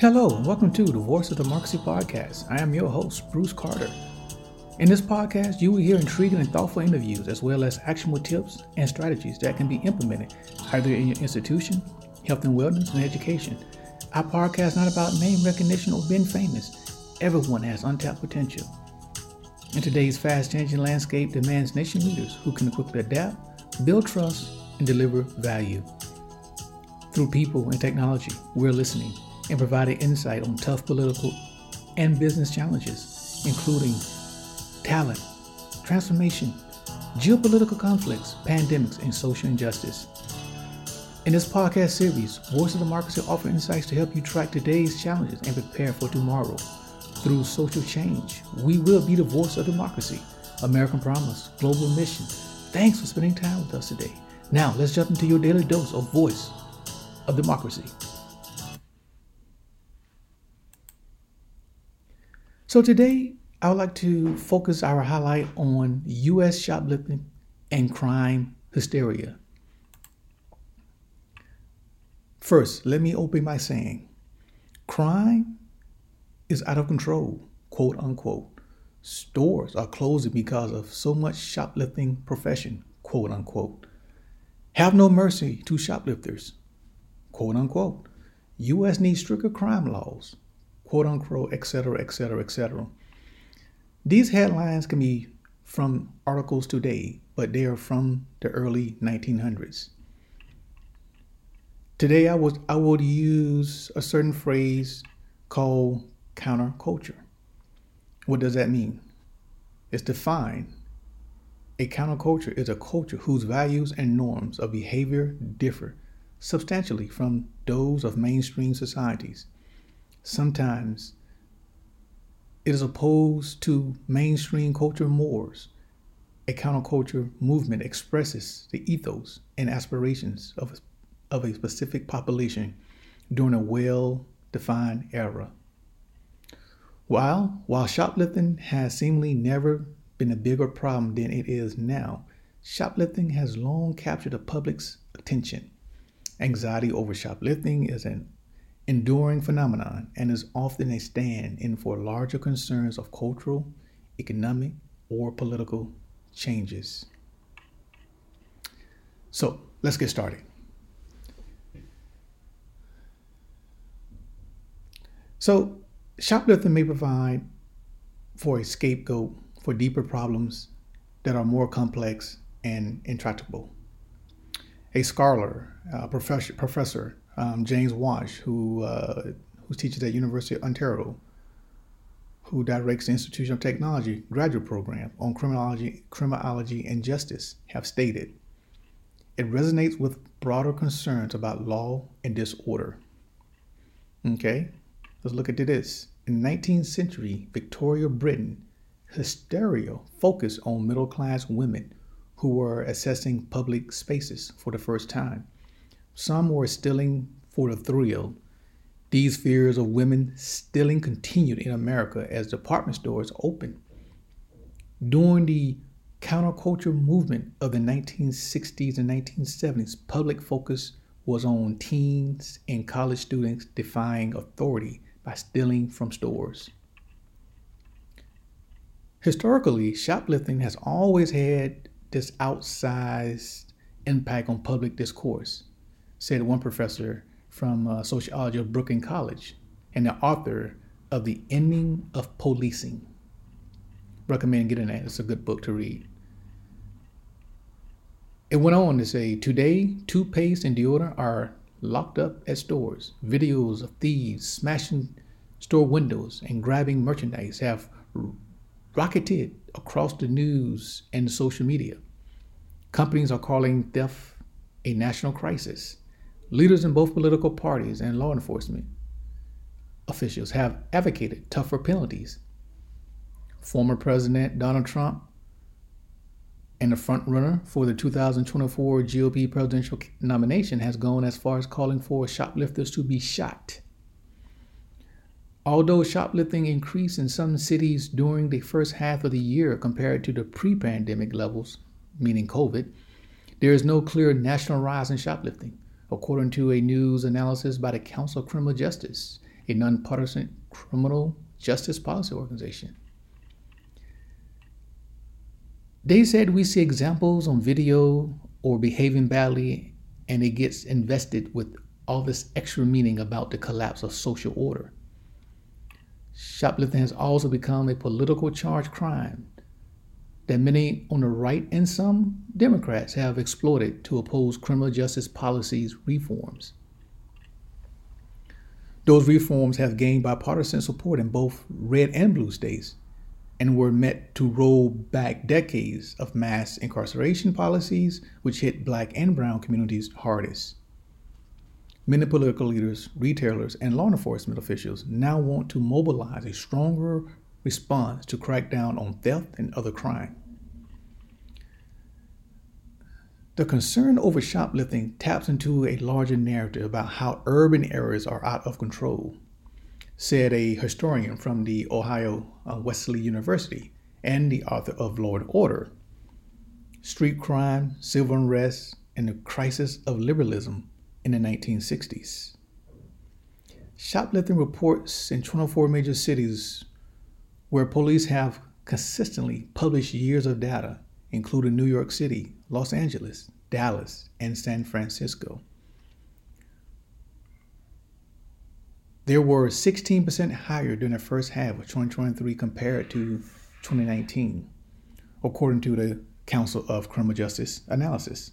Hello, and welcome to the Voice of Democracy podcast. I am your host, Bruce Carter. In this podcast, you will hear intriguing and thoughtful interviews, as well as actionable tips and strategies that can be implemented either in your institution, health and wellness, and education. Our podcast is not about name recognition or being famous. Everyone has untapped potential. In today's fast changing landscape demands nation leaders who can quickly adapt, build trust, and deliver value. Through people and technology, we're listening and providing insight on tough political and business challenges, including talent, transformation, geopolitical conflicts, pandemics, and social injustice. In this podcast series, Voice of Democracy offer insights to help you track today's challenges and prepare for tomorrow. Through social change, we will be the voice of democracy, American promise, global mission. Thanks for spending time with us today. Now, let's jump into your daily dose of Voice of Democracy. So today, I would like to focus our highlight on U.S. shoplifting and crime hysteria. First, let me open by saying crime is out of control, quote unquote. Stores are closing because of so much shoplifting profession, quote unquote. Have no mercy to shoplifters, quote unquote. U.S. needs stricter crime laws, quote unquote, etc., etc., etc. These headlines can be from articles today, but they are from the early 1900s. Today, I would I would use a certain phrase called counterculture. What does that mean? It's defined. A counterculture is a culture whose values and norms of behavior differ substantially from those of mainstream societies. Sometimes it is opposed to mainstream culture mores. A counterculture movement expresses the ethos and aspirations of a, of a specific population during a well defined era. While, while shoplifting has seemingly never been a bigger problem than it is now, shoplifting has long captured the public's attention. Anxiety over shoplifting is an enduring phenomenon and is often a stand in for larger concerns of cultural, economic, or political changes. So let's get started. So, shoplifting may provide for a scapegoat for deeper problems that are more complex and intractable. A scholar, a professor, professor um, James Walsh, who uh, who teaches at University of Ontario, who directs the Institution of Technology graduate program on criminology, criminology and justice, have stated it resonates with broader concerns about law and disorder. Okay, let's look at this. In 19th century, Victoria Britain, hysteria focused on middle class women who were accessing public spaces for the first time. Some were stealing for the thrill. These fears of women stealing continued in America as department stores opened. During the counterculture movement of the 1960s and 1970s, public focus was on teens and college students defying authority by stealing from stores. Historically, shoplifting has always had this outsized impact on public discourse said one professor from uh, sociology of Brooklyn College and the author of The Ending of Policing. Recommend getting that. It's a good book to read. It went on to say today, toothpaste and deodorant are locked up at stores. Videos of thieves smashing store windows and grabbing merchandise have rocketed across the news and social media. Companies are calling theft a national crisis. Leaders in both political parties and law enforcement officials have advocated tougher penalties. Former President Donald Trump and the frontrunner for the 2024 GOP presidential nomination has gone as far as calling for shoplifters to be shot. Although shoplifting increased in some cities during the first half of the year compared to the pre pandemic levels, meaning COVID, there is no clear national rise in shoplifting according to a news analysis by the Council of Criminal Justice. a nonpartisan criminal justice policy organization. They said we see examples on video or behaving badly, and it gets invested with all this extra meaning about the collapse of social order. Shoplifting has also become a political charge crime that many on the right and some Democrats have exploited to oppose criminal justice policies reforms. Those reforms have gained bipartisan support in both red and blue states and were meant to roll back decades of mass incarceration policies which hit black and brown communities hardest. Many political leaders, retailers, and law enforcement officials now want to mobilize a stronger response to crack down on theft and other crime. The concern over shoplifting taps into a larger narrative about how urban areas are out of control, said a historian from the Ohio uh, Wesleyan University and the author of Law and Order. Street crime, civil unrest, and the crisis of liberalism in the 1960s. Shoplifting reports in 24 major cities where police have consistently published years of data, including New York City, Los Angeles, Dallas, and San Francisco. There were 16% higher during the first half of 2023 compared to 2019, according to the Council of Criminal Justice Analysis.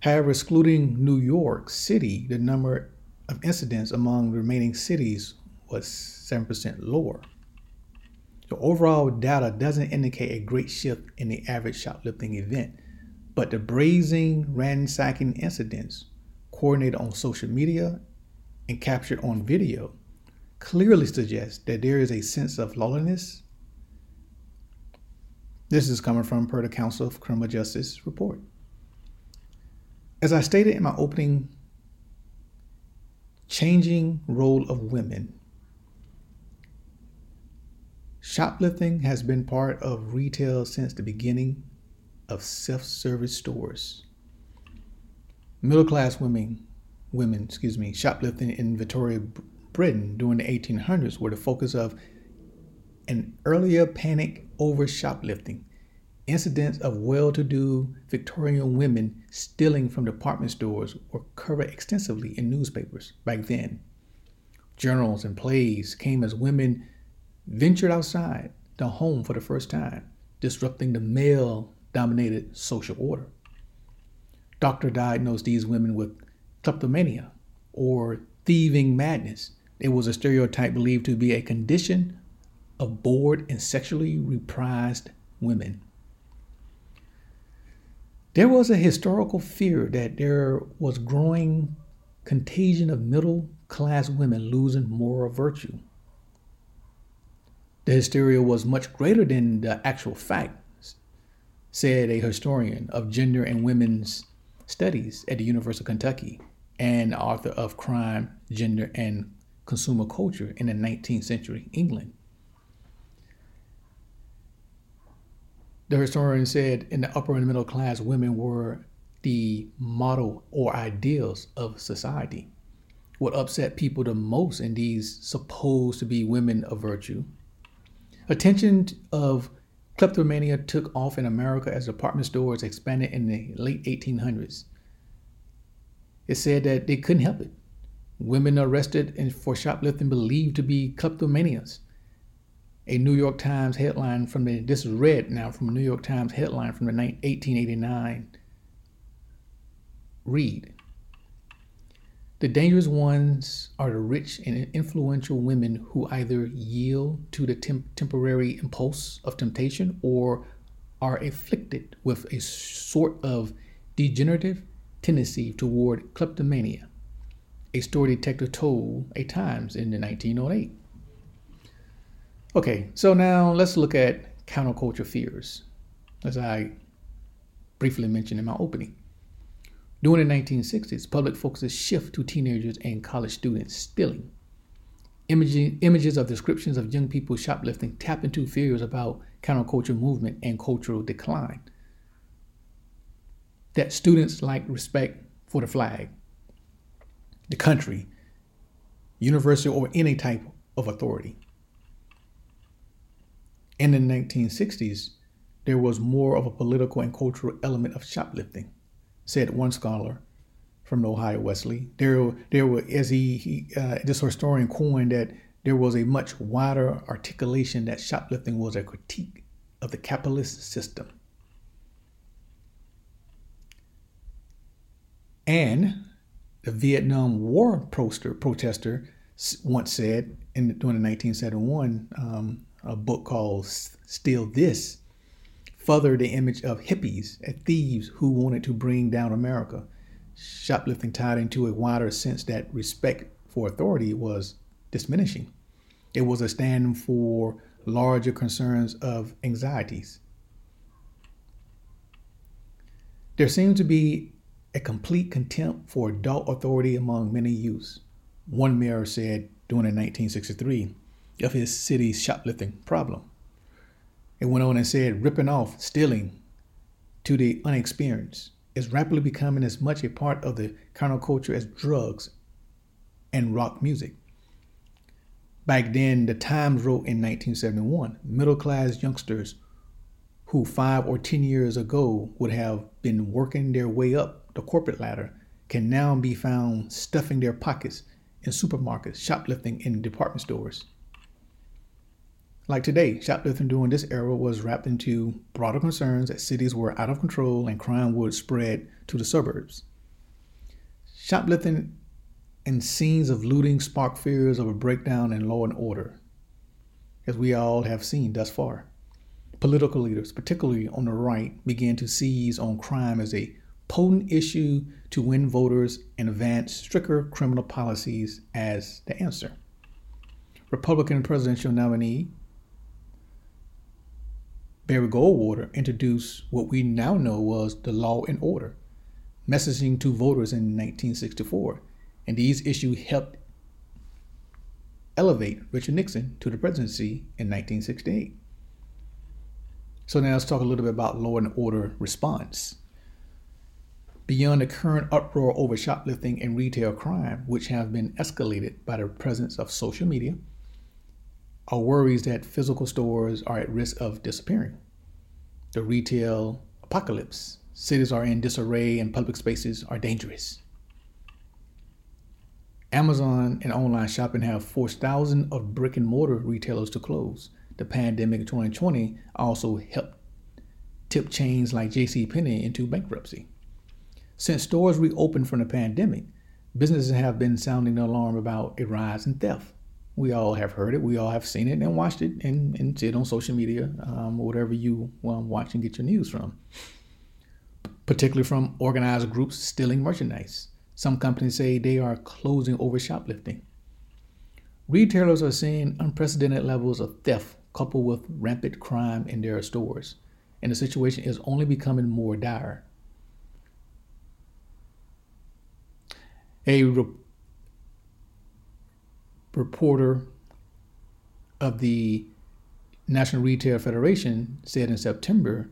However, excluding New York City, the number of incidents among the remaining cities was 7% lower. The overall data doesn't indicate a great shift in the average shoplifting event, but the brazen ransacking incidents coordinated on social media and captured on video clearly suggest that there is a sense of lawlessness. This is coming from per the Council of Criminal Justice report. As I stated in my opening, changing role of women. Shoplifting has been part of retail since the beginning of self-service stores. Middle-class women, women, excuse me, shoplifting in Victoria, Britain during the 1800s were the focus of an earlier panic over shoplifting Incidents of well to do Victorian women stealing from department stores were covered extensively in newspapers back then. Journals and plays came as women ventured outside the home for the first time, disrupting the male dominated social order. Doctor diagnosed these women with kleptomania or thieving madness. It was a stereotype believed to be a condition of bored and sexually reprised women. There was a historical fear that there was growing contagion of middle class women losing moral virtue. The hysteria was much greater than the actual facts, said a historian of gender and women's studies at the University of Kentucky and author of Crime, Gender, and Consumer Culture in the 19th century England. The historian said in the upper and middle class, women were the model or ideals of society. What upset people the most in these supposed to be women of virtue? Attention of kleptomania took off in America as department stores expanded in the late 1800s. It said that they couldn't help it. Women arrested for shoplifting believed to be kleptomanias a New York Times headline from the this is read now from a New York Times headline from the 1889 read the dangerous ones are the rich and influential women who either yield to the temp- temporary impulse of temptation or are afflicted with a sort of degenerative tendency toward kleptomania. A story detective told a Times in the 1908. Okay, so now let's look at counterculture fears, as I briefly mentioned in my opening. During the 1960s, public focuses shift to teenagers and college students stealing. Imaging, images of descriptions of young people shoplifting tap into fears about counterculture movement and cultural decline. That students lack respect for the flag, the country, university, or any type of authority. In the 1960s, there was more of a political and cultural element of shoplifting, said one scholar from the Ohio Wesley. There, there were, as he, he uh, this historian coined that there was a much wider articulation that shoplifting was a critique of the capitalist system. And the Vietnam War poster, protester once said in during the 1971 um, a book called "Steal This," furthered the image of hippies as thieves who wanted to bring down America. Shoplifting tied into a wider sense that respect for authority was diminishing. It was a stand for larger concerns of anxieties. There seemed to be a complete contempt for adult authority among many youths. One mayor said during 1963 of his city's shoplifting problem. It went on and said, ripping off, stealing to the unexperienced is rapidly becoming as much a part of the counterculture as drugs and rock music. Back then, the Times wrote in 1971 middle class youngsters who five or 10 years ago would have been working their way up the corporate ladder, can now be found stuffing their pockets in supermarkets, shoplifting in department stores. Like today, shoplifting during this era was wrapped into broader concerns that cities were out of control and crime would spread to the suburbs. Shoplifting and scenes of looting spark fears of a breakdown in law and order, as we all have seen thus far. Political leaders, particularly on the right, began to seize on crime as a potent issue to win voters and advance stricter criminal policies as the answer. Republican presidential nominee Barry Goldwater introduced what we now know was the law and order, messaging to voters in 1964, and these issues helped elevate Richard Nixon to the presidency in 1968. So now let's talk a little bit about law and order response. Beyond the current uproar over shoplifting and retail crime, which have been escalated by the presence of social media, are worries that physical stores are at risk of disappearing. The retail apocalypse, cities are in disarray, and public spaces are dangerous. Amazon and online shopping have forced thousands of brick and mortar retailers to close. The pandemic of 2020 also helped tip chains like JCPenney into bankruptcy. Since stores reopened from the pandemic, businesses have been sounding the alarm about a rise in theft. We all have heard it, we all have seen it and watched it and, and see it on social media, um, whatever you um, watch and get your news from. Particularly from organized groups stealing merchandise. Some companies say they are closing over shoplifting. Retailers are seeing unprecedented levels of theft coupled with rampant crime in their stores, and the situation is only becoming more dire. A reporter of the National Retail Federation said in September,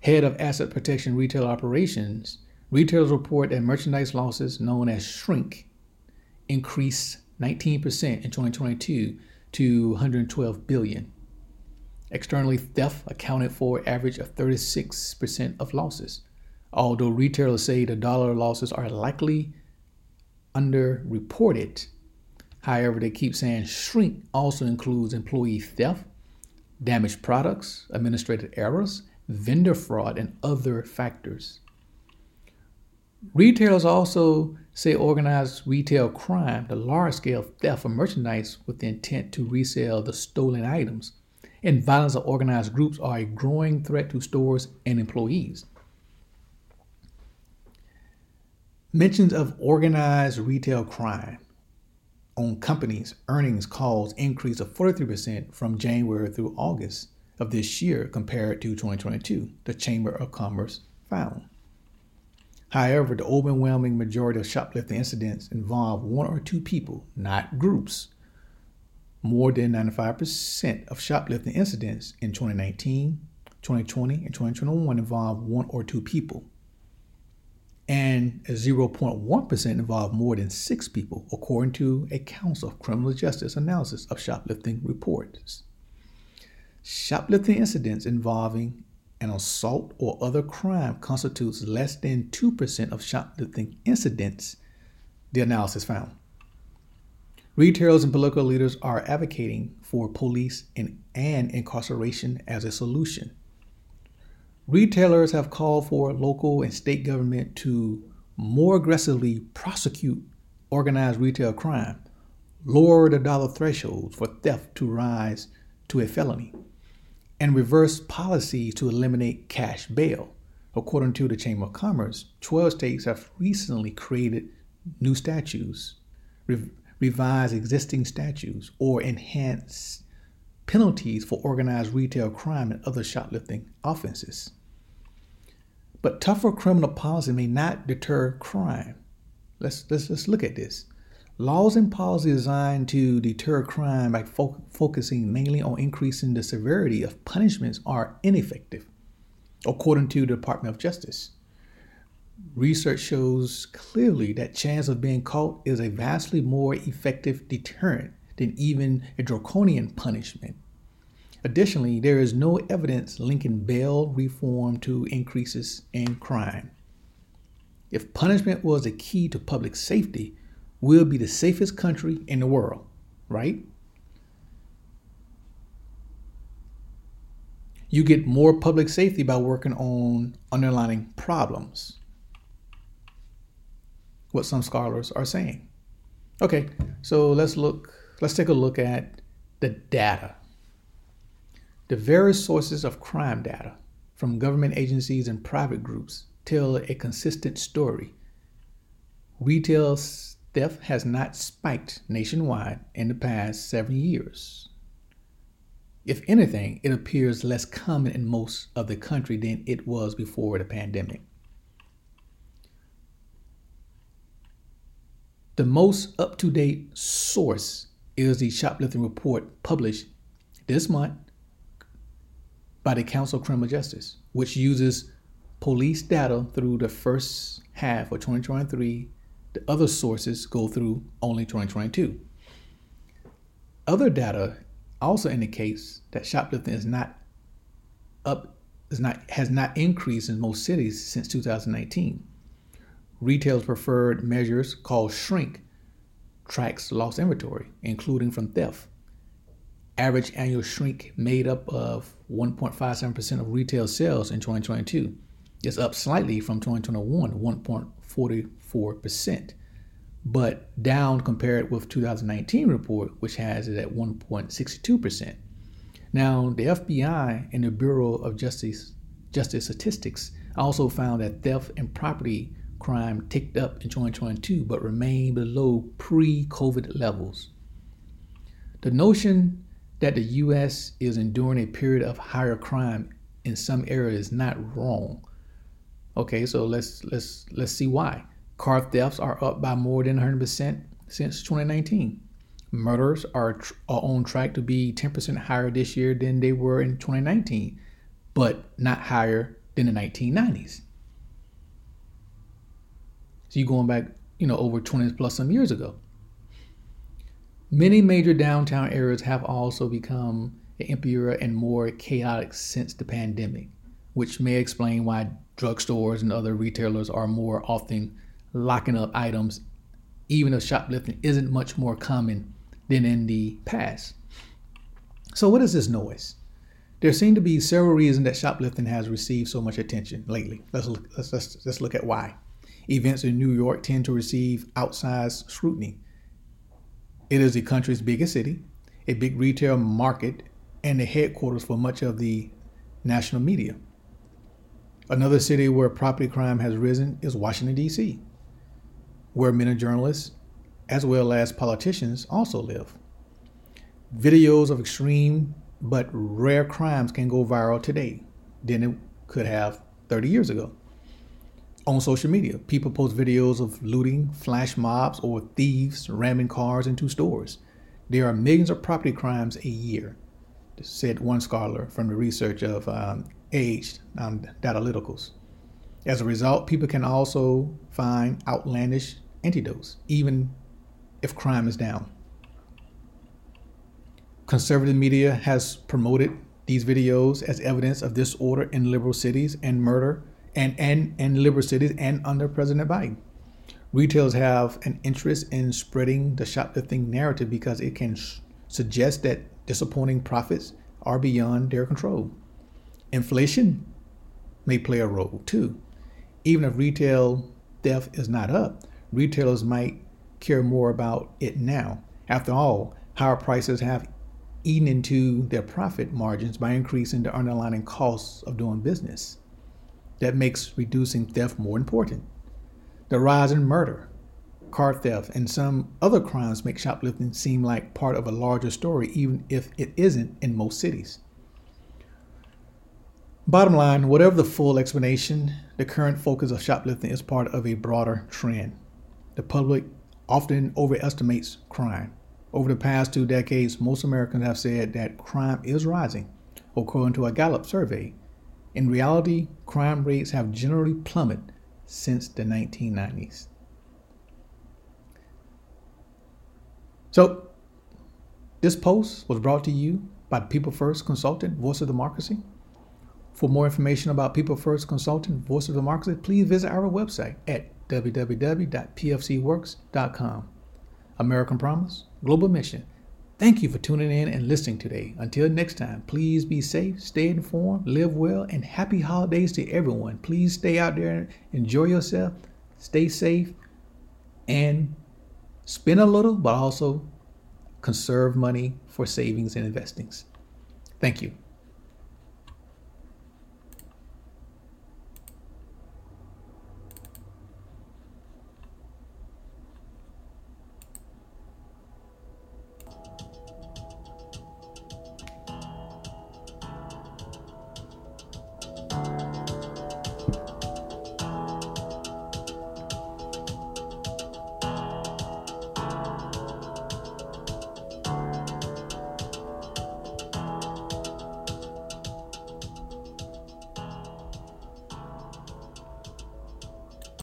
head of asset protection retail operations, retailers report that merchandise losses known as shrink increased 19% in 2022 to 112 billion. Externally, theft accounted for an average of 36% of losses. Although retailers say the dollar losses are likely underreported, however, they keep saying shrink also includes employee theft, damaged products, administrative errors, vendor fraud, and other factors. Retailers also say organized retail crime, the large scale theft of merchandise with the intent to resell the stolen items, and violence of organized groups are a growing threat to stores and employees. Mentions of organized retail crime on companies' earnings calls increased of 43% from January through August of this year compared to 2022, the Chamber of Commerce found. However, the overwhelming majority of shoplifting incidents involve one or two people, not groups. More than 95% of shoplifting incidents in 2019, 2020, and 2021 involve one or two people. And 0.1% involved more than six people, according to a Council of Criminal Justice analysis of shoplifting reports. Shoplifting incidents involving an assault or other crime constitutes less than 2% of shoplifting incidents, the analysis found. Retailers and political leaders are advocating for police and, and incarceration as a solution. Retailers have called for local and state government to more aggressively prosecute organized retail crime, lower the dollar thresholds for theft to rise to a felony, and reverse policies to eliminate cash bail. According to the Chamber of Commerce, 12 states have recently created new statutes, re- revised existing statutes, or enhanced penalties for organized retail crime and other shoplifting offenses. But tougher criminal policy may not deter crime. Let's, let's, let's look at this. Laws and policies designed to deter crime by fo- focusing mainly on increasing the severity of punishments are ineffective, according to the Department of Justice. Research shows clearly that chance of being caught is a vastly more effective deterrent than even a draconian punishment. Additionally, there is no evidence linking bail reform to increases in crime. If punishment was a key to public safety, we'll be the safest country in the world, right? You get more public safety by working on underlying problems. What some scholars are saying. Okay, so let's look, let's take a look at the data the various sources of crime data from government agencies and private groups tell a consistent story. Retail theft has not spiked nationwide in the past seven years. If anything, it appears less common in most of the country than it was before the pandemic. The most up to date source is the shoplifting report published this month by the Council of Criminal Justice, which uses police data through the first half of 2023. The other sources go through only 2022. Other data also indicates that shoplifting is not up is not has not increased in most cities since 2019. Retail's preferred measures called shrink tracks lost inventory, including from theft average annual shrink made up of 1.57% of retail sales in 2022. It's up slightly from 2021, 1.44%, but down compared with 2019 report, which has it at 1.62%. Now, the FBI and the Bureau of Justice Justice Statistics also found that theft and property crime ticked up in 2022 but remained below pre-COVID levels. The notion that the U.S. is enduring a period of higher crime in some areas is not wrong. Okay, so let's let's let's see why. Car thefts are up by more than 100% since 2019. Murders are, tr- are on track to be 10% higher this year than they were in 2019, but not higher than the 1990s. So you're going back, you know, over 20 plus some years ago. Many major downtown areas have also become emptier and more chaotic since the pandemic, which may explain why drugstores and other retailers are more often locking up items, even if shoplifting isn't much more common than in the past. So, what is this noise? There seem to be several reasons that shoplifting has received so much attention lately. Let's look, let's, let's, let's look at why. Events in New York tend to receive outsized scrutiny it is the country's biggest city, a big retail market, and the headquarters for much of the national media. Another city where property crime has risen is Washington, D.C., where many journalists, as well as politicians, also live. Videos of extreme but rare crimes can go viral today than it could have 30 years ago on social media. People post videos of looting, flash mobs, or thieves ramming cars into stores. There are millions of property crimes a year, said one scholar from the research of um, Age um, Datalyticals. As a result, people can also find outlandish antidotes, even if crime is down. Conservative media has promoted these videos as evidence of disorder in liberal cities and murder and, and, and liberal cities and under President Biden. Retailers have an interest in spreading the shoplifting narrative because it can suggest that disappointing profits are beyond their control. Inflation may play a role too. Even if retail theft is not up, retailers might care more about it now. After all, higher prices have eaten into their profit margins by increasing the underlying costs of doing business. That makes reducing theft more important. The rise in murder, car theft, and some other crimes make shoplifting seem like part of a larger story, even if it isn't in most cities. Bottom line, whatever the full explanation, the current focus of shoplifting is part of a broader trend. The public often overestimates crime. Over the past two decades, most Americans have said that crime is rising, according to a Gallup survey. In reality, crime rates have generally plummeted since the 1990s. So, this post was brought to you by People First Consultant, Voice of Democracy. For more information about People First Consultant, Voice of Democracy, please visit our website at www.pfcworks.com. American Promise, Global Mission. Thank you for tuning in and listening today. Until next time, please be safe, stay informed, live well, and happy holidays to everyone. Please stay out there, enjoy yourself, stay safe, and spend a little, but also conserve money for savings and investings. Thank you.